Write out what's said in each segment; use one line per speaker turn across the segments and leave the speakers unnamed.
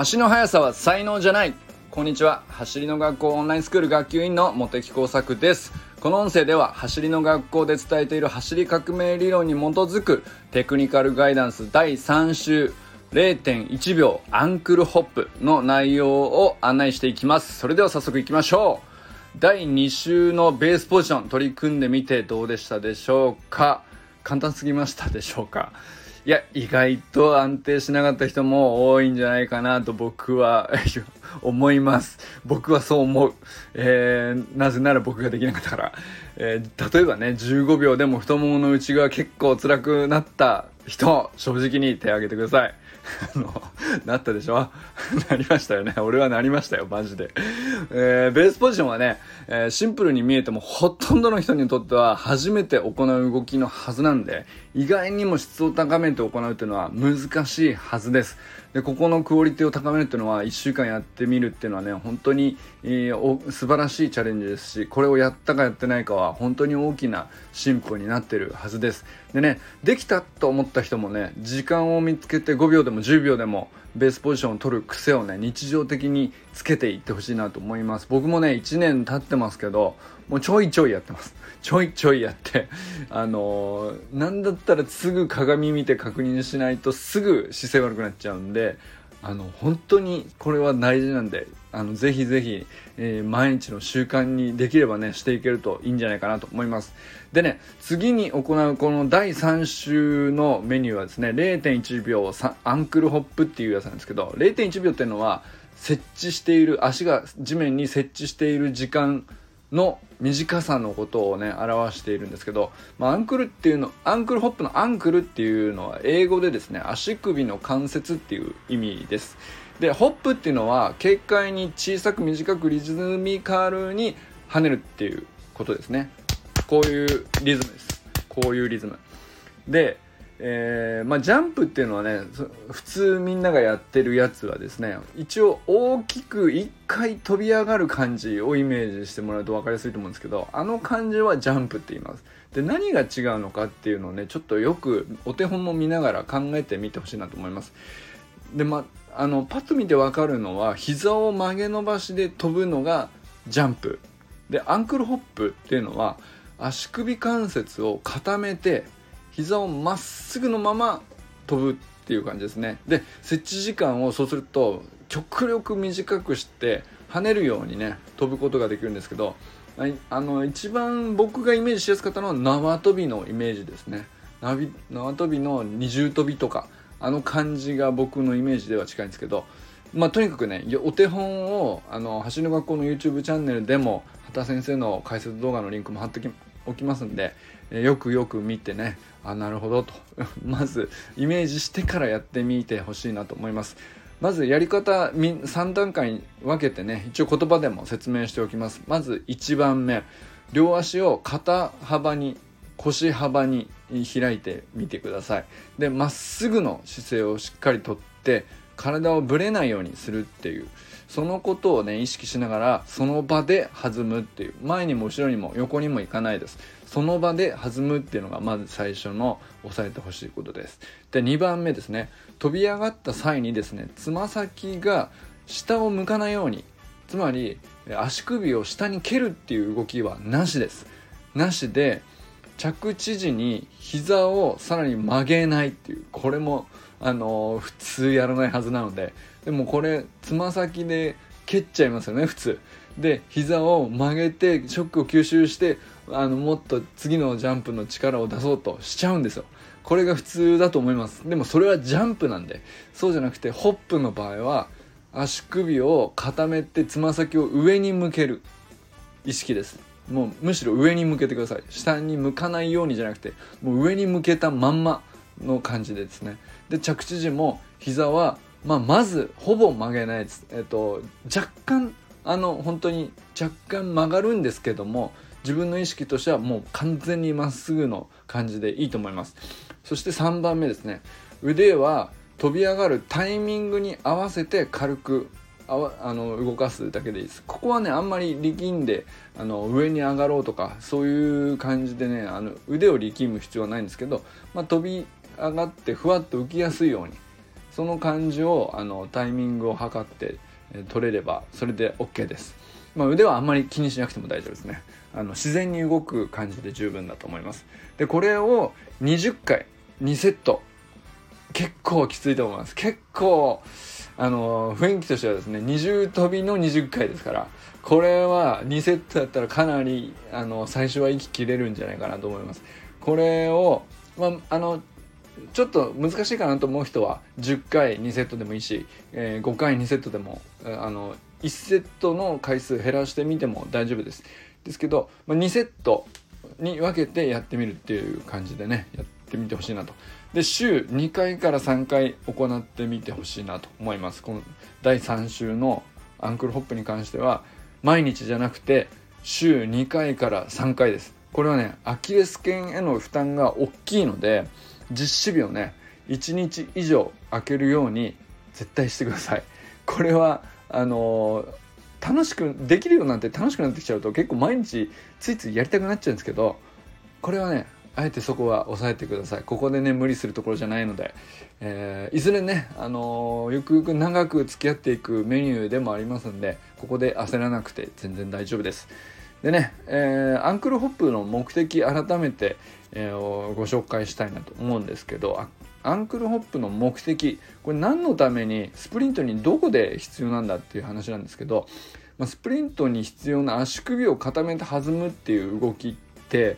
足の速さは才能じゃない。こんにちは。走りの学校オンラインスクール学級委員の茂木耕作です。この音声では走りの学校で伝えている走り革命理論に基づくテクニカルガイダンス第3週0.1秒アンクルホップの内容を案内していきます。それでは早速いきましょう。第2週のベースポジション取り組んでみてどうでしたでしょうか？簡単すぎましたでしょうか？いや、意外と安定しなかった人も多いんじゃないかなと僕は 思います。僕はそう思う。えー、なぜなら僕ができなかったから。えー、例えばね、15秒でも太ももの内側結構辛くなった人、正直に手を挙げてください。あの、なったでしょ？なりましたよね。俺はなりましたよ、マジで。えー、ベースポジションはね、えー、シンプルに見えてもほとんどの人にとっては初めて行う動きのはずなんで、意外にも質を高めて行うっていうのは難しいはずです。で、ここのクオリティを高めるっていうのは1週間やってみるっていうのはね、本当に、えー、素晴らしいチャレンジですし、これをやったかやってないかは本当に大きな進歩になってるはずです。でね、できたと思った人もね、時間を見つけて5秒でも10秒でもベースポジションを取る癖をね、日常的につけていってほしいなと思います。僕もね、1年経ってますけど、もうちょいちょいやってます。ちょいちょいやって、あのー、なんだったらすぐ鏡見て確認しないとすぐ姿勢悪くなっちゃうんで、あの、本当にこれは大事なんで、あの、ぜひぜひ、えー、毎日の習慣にできればね、していけるといいんじゃないかなと思います。でね、次に行うこの第3週のメニューはですね、0.1秒アンクルホップっていうやつなんですけど、0.1秒っていうのは、設置している、足が地面に設置している時間の短さのことをね表しているんですけど、まあ、アンクルっていうのアンクルホップのアンクルっていうのは英語でですね足首の関節っていう意味です。でホップっていうのは軽快に小さく短くリズミカルに跳ねるっていうことですね。こういうリズムです。こういうリズム。でえー、まあ、ジャンプっていうのはね普通みんながやってるやつはですね一応大きく1回飛び上がる感じをイメージしてもらうと分かりやすいと思うんですけどあの感じはジャンプって言います。で何が違うのかっていうのをねちょっとよくお手本も見ながら考えてみてほしいなと思います。でまあのパッと見て分かるのは膝を曲げ伸ばしで飛ぶのがジャンプ。でアンクルホップっていうのは足首関節を固めて膝をまっすぐのまま飛ぶっていう感じですね。で設置時間をそうすると極力短くして跳ねるようにね飛ぶことができるんですけどあの一番僕がイメージしやすかったのは縄跳びのイメージですね。縄跳びの二重跳びとかあの感じが僕のイメージでは近いんですけどまあとにかくねお手本をあの走る学校の YouTube チャンネルでも畑先生の解説動画のリンクも貼っておきますんでよくよく見てねあなるほどと。まずイメージしてからやってみてほしいなと思います。まずやり方3段階に分けてね一応言葉でも説明しておきます。まず1番目。両足を肩幅に腰幅に開いてみてください。でまっすぐの姿勢をしっかりとって体をぶれないようにするっていう。そのことをね意識しながらその場で弾むっていう。前にも後ろにも横にも行かないです。その場で弾むっていうのがまず最初の押さえてほしいことです。で2番目ですね。飛び上がった際にですねつま先が下を向かないようにつまり足首を下に蹴るっていう動きはなしです。なしで着地時に膝をさらに曲げないっていう。これもあの普通やらないはずなので。でもこれつま先で蹴っちゃいますよね普通。で膝を曲げてショックを吸収してあのもっと次のジャンプの力を出そうとしちゃうんですよ。これが普通だと思います。でもそれはジャンプなんで。そうじゃなくてホップの場合は足首を固めてつま先を上に向ける意識です。もうむしろ上に向けてください。下に向かないようにじゃなくてもう上に向けたまんまの感じですね。で着地時も膝は、まあ、まずほぼ曲げないです、えっと、若干あの本当に若干曲がるんですけども自分の意識としてはもう完全にまっすぐの感じでいいと思います。そして3番目ですね。腕は飛び上がるタイミングに合わせて軽くあの動かすだけでいいです。ここはねあんまり力んであの上に上がろうとかそういう感じでねあの腕を力む必要はないんですけど、まあ、飛び上がってふわっと浮きやすいようにその感じをあのタイミングを測って取れればそれで OK です、まあ、腕はあんまり気にしなくても大丈夫ですね。あの自然に動く感じで十分だと思います。でこれを20回2セット結構きついと思います。結構あの雰囲気としてはですね二重跳びの20回ですからこれは2セットだったらかなりあの最初は息切れるんじゃないかなと思います。これを、まあ、あのちょっと難しいかなと思う人は10回2セットでもいいし、えー、5回2セットでもあの1セットの回数減らしてみても大丈夫です。ですけど、まあ、2セットに分けてやってみるっていう感じでねやってみてほしいなと。で週2回から3回行ってみてほしいなと思います。この第3週のアンクルホップに関しては毎日じゃなくて週2回から3回です。これはねアキレス腱への負担が大きいので実施日をね。1日以上空けるように絶対してください。これはあの、楽しくできるようになって楽しくなってきちゃうと結構毎日ついついやりたくなっちゃうんですけどこれはねあえてそこは抑えてください。ここでね無理するところじゃないので、えー、いずれね、あのー、ゆくゆく長く付き合っていくメニューでもありますんでここで焦らなくて全然大丈夫です。でね、えー、アンクルホップの目的改めて、えー、ご紹介したいなと思うんですけどアンクルホップの目的これ何のためにスプリントにどこで必要なんだっていう話なんですけど、まあ、スプリントに必要な足首を固めて弾むっていう動きって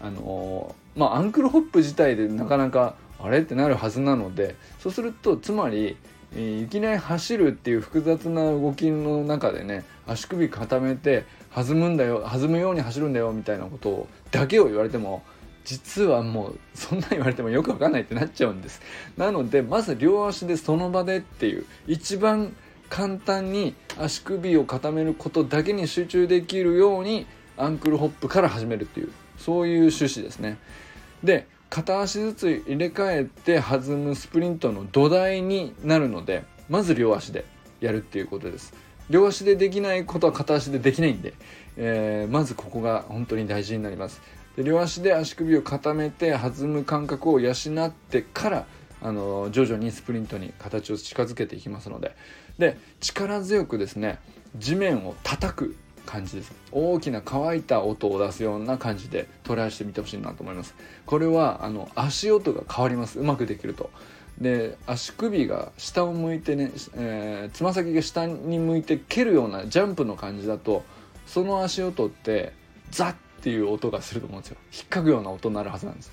あのー、まあアンクルホップ自体でなかなかあれってなるはずなのでそうするとつまりいきなり走るっていう複雑な動きの中でね足首固めて弾むんだよ弾むように走るんだよみたいなことをだけを言われても実はもうそんな言われてもよくわかんないってなっちゃうんです。なのでまず両足でその場でっていう一番簡単に足首を固めることだけに集中できるようにアンクルホップから始めるっていうそういう趣旨ですね。で片足ずつ入れ替えて弾むスプリントの土台になるのでまず両足でやるっていうことです。両足でできないことは片足でできないんで、えー、まずここが本当に大事になります。で両足で足首を固めて弾む感覚を養ってからあの徐々にスプリントに形を近づけていきますので。で力強くですね地面を叩く感じです。大きな乾いた音を出すような感じでトライしてみてほしいなと思います。これはあの足音が変わります。うまくできると。で足首が下を向いてねつま、先が下に向いて蹴るようなジャンプの感じだとその足音ってザッっていう音がすると思うんですよ。引っかくような音になるはずなんです。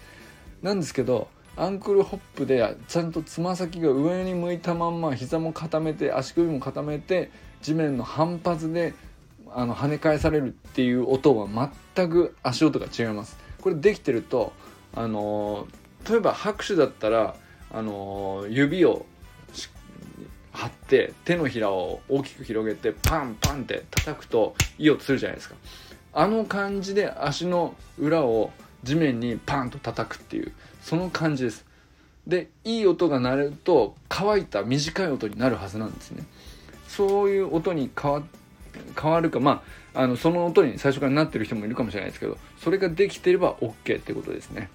なんですけどアンクルホップでちゃんとつま先が上に向いたまんま膝も固めて足首も固めて地面の反発であの跳ね返されるっていう音は全く足音が違います。これできてるとあの例えば拍手だったらあの指を張って手のひらを大きく広げてパンパンって叩くといい音するじゃないですか。あの感じで足の裏を地面にパンと叩くっていうその感じです。でいい音が鳴ると乾いた短い音になるはずなんですね。そういう音に変わ変わるかまああのその音に最初からなってる人もいるかもしれないですけどそれができてれば OK ってことですね。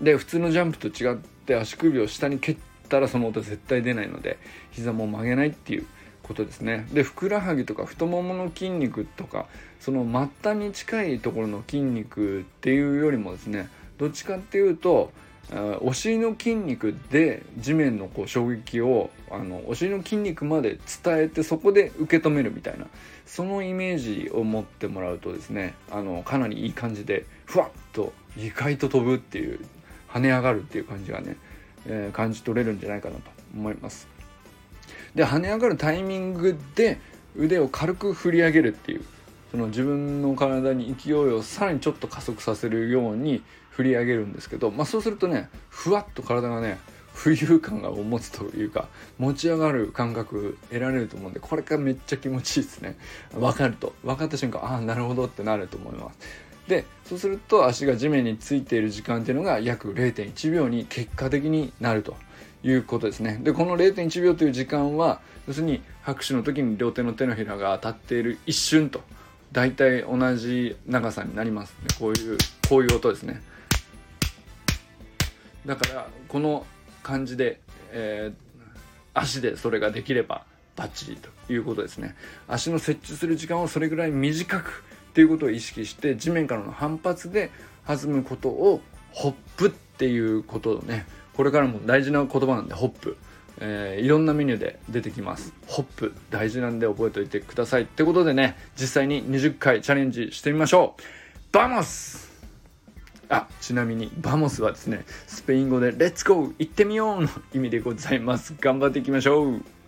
で普通のジャンプと違って足首を下に蹴ったらその音絶対出ないので膝も曲げないっていうことですね。でふくらはぎとか太ももの筋肉とかその末端に近いところの筋肉っていうよりもですねどっちかっていうとお尻の筋肉で地面のこう衝撃をあのお尻の筋肉まで伝えてそこで受け止めるみたいなそのイメージを持ってもらうとですねあのかなりいい感じでふわっと意外と飛ぶっていう跳ね上がるっていう感じがね、えー、感じ取れるんじゃないかなと思います。で跳ね上がるタイミングで腕を軽く振り上げるっていうその自分の体に勢いをさらにちょっと加速させるように振り上げるんですけど、まあ、そうするとねふわっと体がね浮遊感を持つというか持ち上がる感覚得られると思うんでこれがめっちゃ気持ちいいですね。分かると。分かった瞬間ああなるほどってなると思います。でそうすると足が地面についている時間っていうのが約0.1秒に結果的になるということですね。でこの0.1秒という時間は要するに拍手の時に両手の手のひらが当たっている一瞬と大体同じ長さになります、ね、こういうこういう音ですね。だからこの感じで、えー、足でそれができればバッチリということですね。足の設置する時間をそれぐらい短くっていうことを意識して地面からの反発で弾むことをホップっていうことをねこれからも大事な言葉なんでホップ、えー、いろんなメニューで出てきます。ホップ大事なんで覚えておいてくださいってことでね実際に20回チャレンジしてみましょう。 Vamos。あちなみに Vamos はですねスペイン語でレッツゴー行ってみようの意味でございます。頑張っていきましょう。